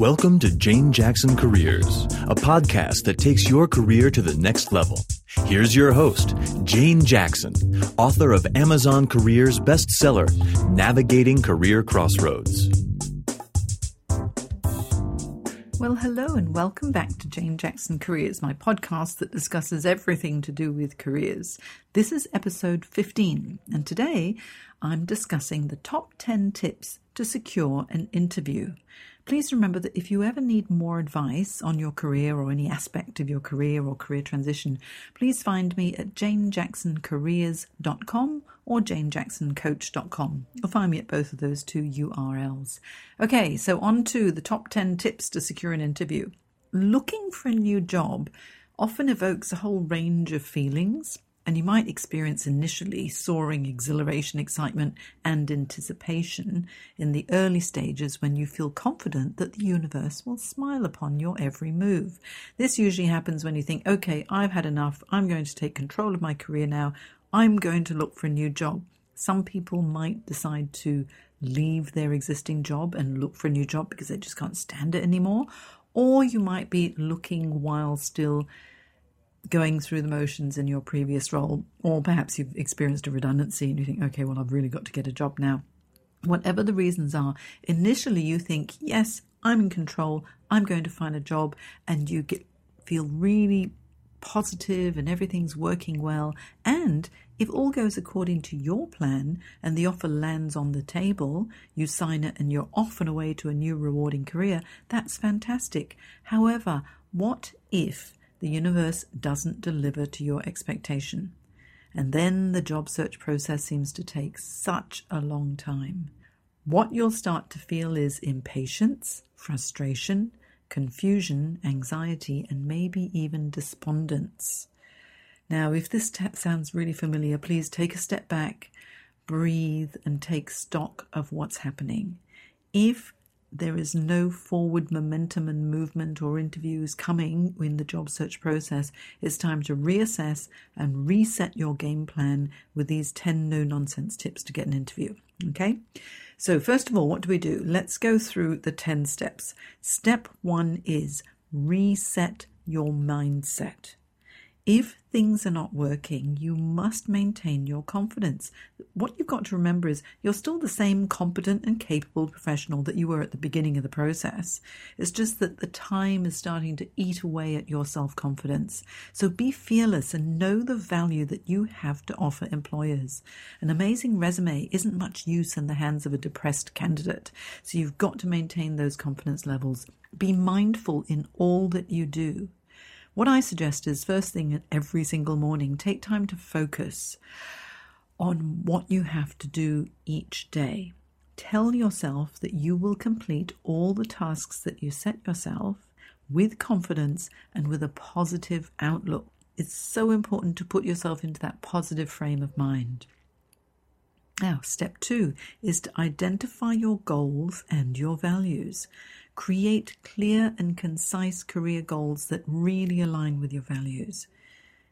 Welcome to Jane Jackson Careers, a podcast that takes your career to the next level. Here's your host, Jane Jackson, author of Amazon Careers bestseller, Navigating Career Crossroads. Well, hello, and welcome back to Jane Jackson Careers, my podcast that discusses everything to do with careers. This is episode 15, and today I'm discussing the top 10 tips to secure an interview. Please remember that if you ever need more advice on your career or any aspect of your career or career transition, please find me at janejacksoncareers.com or janejacksoncoach.com. You'll find me at both of those two URLs. Okay, so on to the top 10 tips to secure an interview. Looking for a new job often evokes a whole range of feelings and you might experience initially soaring exhilaration, excitement, and anticipation in the early stages when you feel confident that the universe will smile upon your every move. This usually happens when you think, okay, I've had enough. I'm going to take control of my career now. I'm going to look for a new job. Some people might decide to leave their existing job and look for a new job because they just can't stand it anymore. Or you might be looking while still going through the motions in your previous role, or perhaps you've experienced a redundancy and you think, okay, well, I've really got to get a job now. Whatever the reasons are, initially you think, yes, I'm in control, I'm going to find a job, and you get feel really positive and everything's working well. And if all goes according to your plan and the offer lands on the table, you sign it and you're off and away to a new rewarding career, that's fantastic. However, what if the universe doesn't deliver to your expectation. And then the job search process seems to take such a long time. What you'll start to feel is impatience, frustration, confusion, anxiety, and maybe even despondence. Now, if this sounds really familiar, please take a step back, breathe, and take stock of what's happening. If there is no forward momentum and movement or interviews coming in the job search process, it's time to reassess and reset your game plan with these 10 no nonsense tips to get an interview. Okay? So, first of all, what do we do? Let's go through the 10 steps. Step one is reset your mindset. If things are not working, you must maintain your confidence. What you've got to remember is you're still the same competent and capable professional that you were at the beginning of the process. It's just that the time is starting to eat away at your self confidence. So be fearless and know the value that you have to offer employers. An amazing resume isn't much use in the hands of a depressed candidate. So you've got to maintain those confidence levels. Be mindful in all that you do. What I suggest is first thing every single morning, take time to focus on what you have to do each day. Tell yourself that you will complete all the tasks that you set yourself with confidence and with a positive outlook. It's so important to put yourself into that positive frame of mind. Now, step two is to identify your goals and your values. Create clear and concise career goals that really align with your values.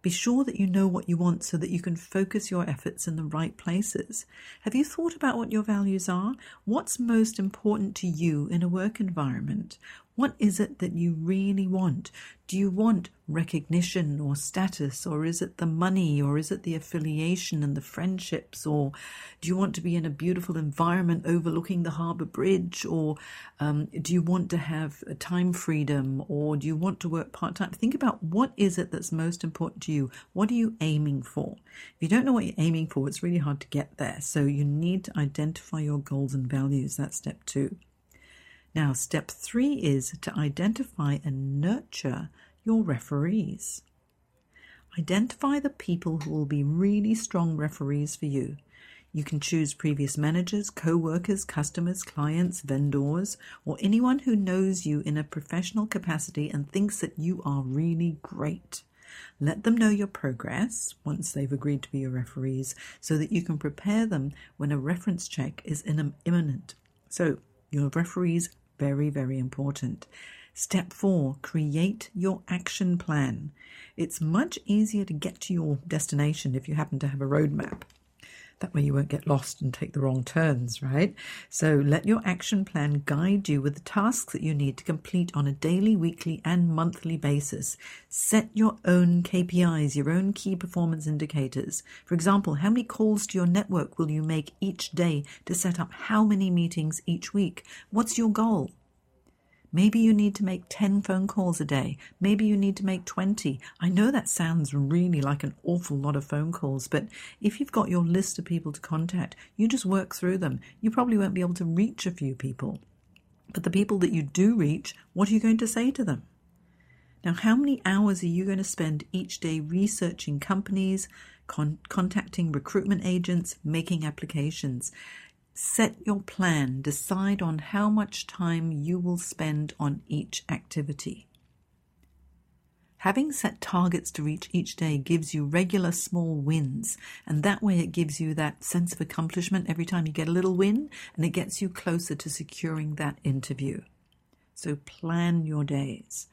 Be sure that you know what you want so that you can focus your efforts in the right places. Have you thought about what your values are? What's most important to you in a work environment? What is it that you really want? Do you want recognition or status, or is it the money, or is it the affiliation and the friendships, or do you want to be in a beautiful environment overlooking the harbour bridge, or um, do you want to have time freedom, or do you want to work part time? Think about what is it that's most important to you. What are you aiming for? If you don't know what you're aiming for, it's really hard to get there. So you need to identify your goals and values. That's step two. Now, step three is to identify and nurture your referees. Identify the people who will be really strong referees for you. You can choose previous managers, co workers, customers, clients, vendors, or anyone who knows you in a professional capacity and thinks that you are really great. Let them know your progress once they've agreed to be your referees so that you can prepare them when a reference check is imminent. So, your referees, very, very important. Step four, create your action plan. It's much easier to get to your destination if you happen to have a roadmap. That way you won't get lost and take the wrong turns, right? So let your action plan guide you with the tasks that you need to complete on a daily, weekly, and monthly basis. Set your own KPIs, your own key performance indicators. For example, how many calls to your network will you make each day to set up how many meetings each week? What's your goal? Maybe you need to make 10 phone calls a day. Maybe you need to make 20. I know that sounds really like an awful lot of phone calls, but if you've got your list of people to contact, you just work through them. You probably won't be able to reach a few people. But the people that you do reach, what are you going to say to them? Now, how many hours are you going to spend each day researching companies, con- contacting recruitment agents, making applications? Set your plan. Decide on how much time you will spend on each activity. Having set targets to reach each day gives you regular small wins, and that way it gives you that sense of accomplishment every time you get a little win, and it gets you closer to securing that interview. So plan your days.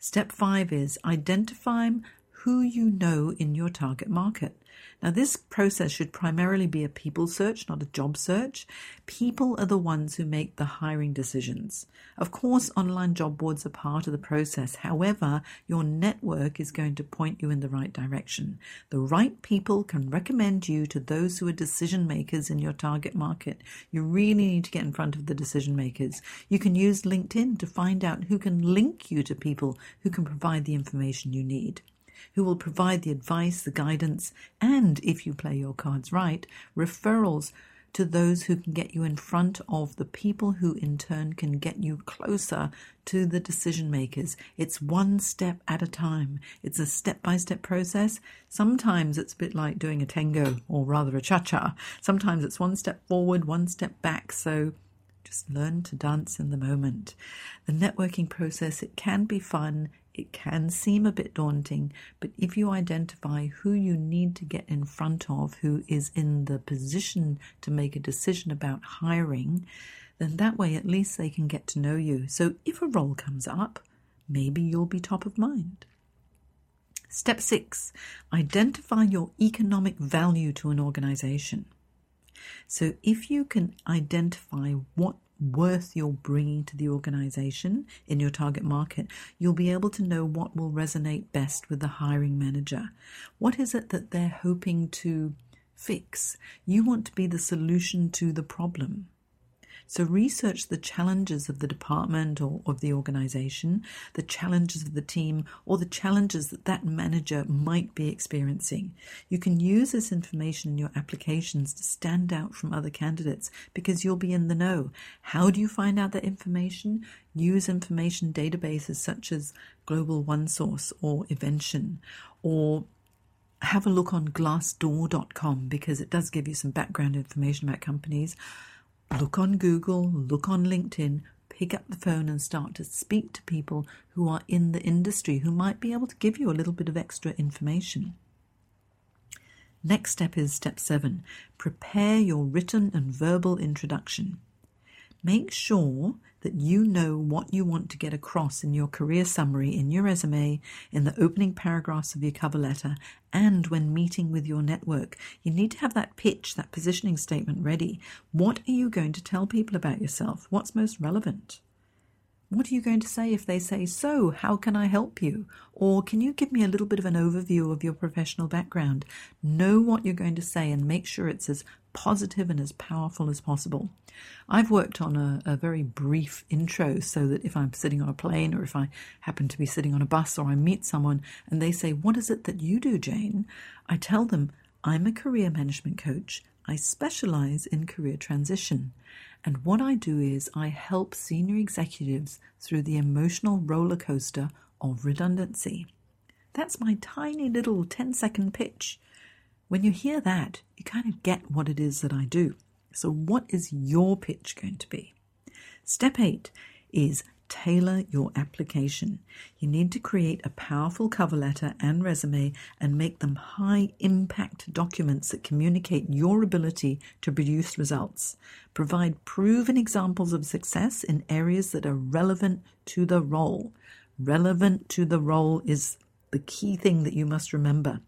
Step five is identify who you know in your target market. Now, this process should primarily be a people search, not a job search. People are the ones who make the hiring decisions. Of course, online job boards are part of the process. However, your network is going to point you in the right direction. The right people can recommend you to those who are decision makers in your target market. You really need to get in front of the decision makers. You can use LinkedIn to find out who can link you to people who can provide the information you need who will provide the advice, the guidance, and, if you play your cards right, referrals to those who can get you in front of the people who in turn can get you closer to the decision makers. It's one step at a time. It's a step by step process. Sometimes it's a bit like doing a tango or rather a cha cha. Sometimes it's one step forward, one step back. So just learn to dance in the moment. The networking process, it can be fun. It can seem a bit daunting, but if you identify who you need to get in front of, who is in the position to make a decision about hiring, then that way at least they can get to know you. So if a role comes up, maybe you'll be top of mind. Step six, identify your economic value to an organization. So if you can identify what worth you're bringing to the organization in your target market, you'll be able to know what will resonate best with the hiring manager. What is it that they're hoping to fix? You want to be the solution to the problem. So research the challenges of the department or of the organization, the challenges of the team, or the challenges that that manager might be experiencing. You can use this information in your applications to stand out from other candidates because you'll be in the know. How do you find out that information? Use information databases such as Global OneSource or Evention or have a look on glassdoor.com because it does give you some background information about companies look on Google, look on LinkedIn, pick up the phone and start to speak to people who are in the industry who might be able to give you a little bit of extra information. Next step is step seven prepare your written and verbal introduction. Make sure that you know what you want to get across in your career summary, in your resume, in the opening paragraphs of your cover letter, and when meeting with your network. You need to have that pitch, that positioning statement ready. What are you going to tell people about yourself? What's most relevant? What are you going to say if they say, So, how can I help you? Or can you give me a little bit of an overview of your professional background? Know what you're going to say and make sure it's as positive and as powerful as possible. I've worked on a, a, very brief intro so that if I'm sitting on a plane or if I happen to be sitting on a bus or I meet someone and they say, What is it that you do, Jane? I tell them, I'm a career management coach. I specialize in career transition. And what I do is I help senior executives through the emotional roller coaster of redundancy. That's my tiny little 10 second pitch. When you hear that, you kind of get what it is that I do. So, what is your pitch going to be? Step eight is tailor your application. You need to create a powerful cover letter and resume and make them high impact documents that communicate your ability to produce results. Provide proven examples of success in areas that are relevant to the role. Relevant to the role is the key thing that you must remember.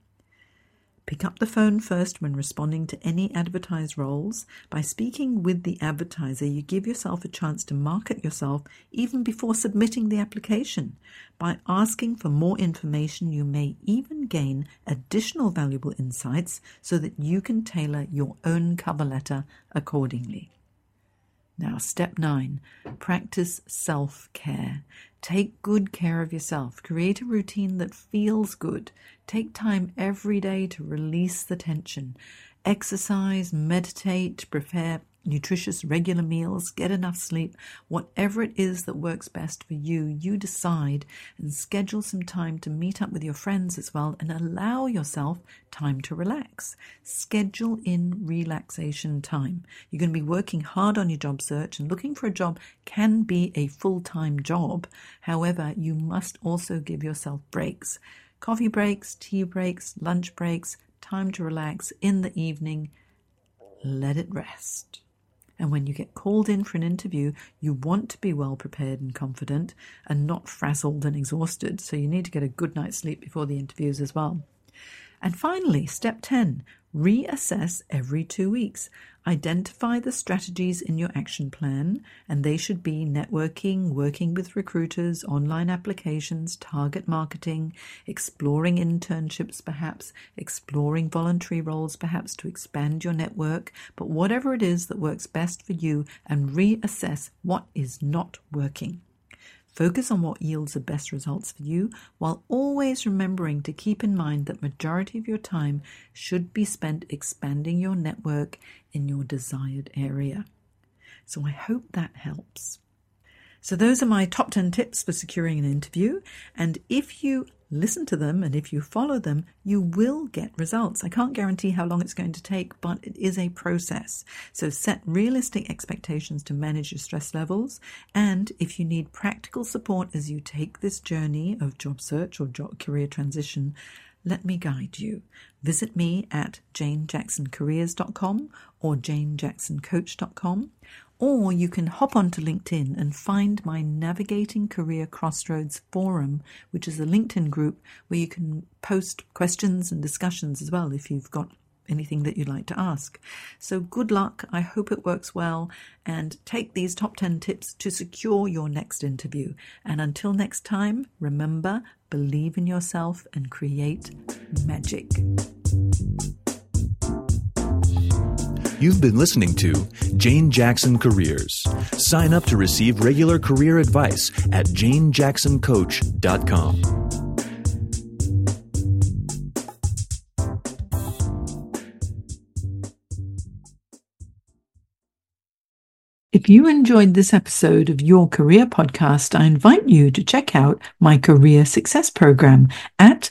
Pick up the phone first when responding to any advertised roles. By speaking with the advertiser, you give yourself a chance to market yourself even before submitting the application. By asking for more information, you may even gain additional valuable insights so that you can tailor your own cover letter accordingly. Now, step nine practice self care. Take good care of yourself. Create a routine that feels good. Take time every day to release the tension. Exercise, meditate, prepare nutritious regular meals, get enough sleep, whatever it is that works best for you, you decide and schedule some time to meet up with your friends as well and allow yourself time to relax. Schedule in relaxation time. You're going to be working hard on your job search and looking for a job can be a full time job. However, you must also give yourself breaks. Coffee breaks, tea breaks, lunch breaks, time to relax in the evening. Let it rest. And when you get called in for an interview, you want to be well prepared and confident and not frazzled and exhausted. So you need to get a good night's sleep before the interviews as well. And finally, step 10 reassess every two weeks. Identify the strategies in your action plan, and they should be networking, working with recruiters, online applications, target marketing, exploring internships, perhaps, exploring voluntary roles, perhaps to expand your network. But whatever it is that works best for you, and reassess what is not working. Focus on what yields the best results for you while always remembering to keep in mind that majority of your time should be spent expanding your network in your desired area. So I hope that helps. So those are my top 10 tips for securing an interview and if you listen to them and if you follow them, you will get results. I can't guarantee how long it's going to take, but it is a process. So set realistic expectations to manage your stress levels. And if you need practical support as you take this journey of job search or job career transition, let me guide you. Visit me at janejacksoncareers.com or janejacksoncoach.com or you can hop onto LinkedIn and find my Navigating Career Crossroads forum, which is a LinkedIn group where you can post questions and discussions as well if you've got anything that you'd like to ask. So good luck. I hope it works well and take these top 10 tips to secure your next interview. And until next time, remember, believe in yourself and create magic. You've been listening to Jane Jackson Careers. Sign up to receive regular career advice at janejacksoncoach.com. If you enjoyed this episode of Your Career Podcast, I invite you to check out my Career Success Program at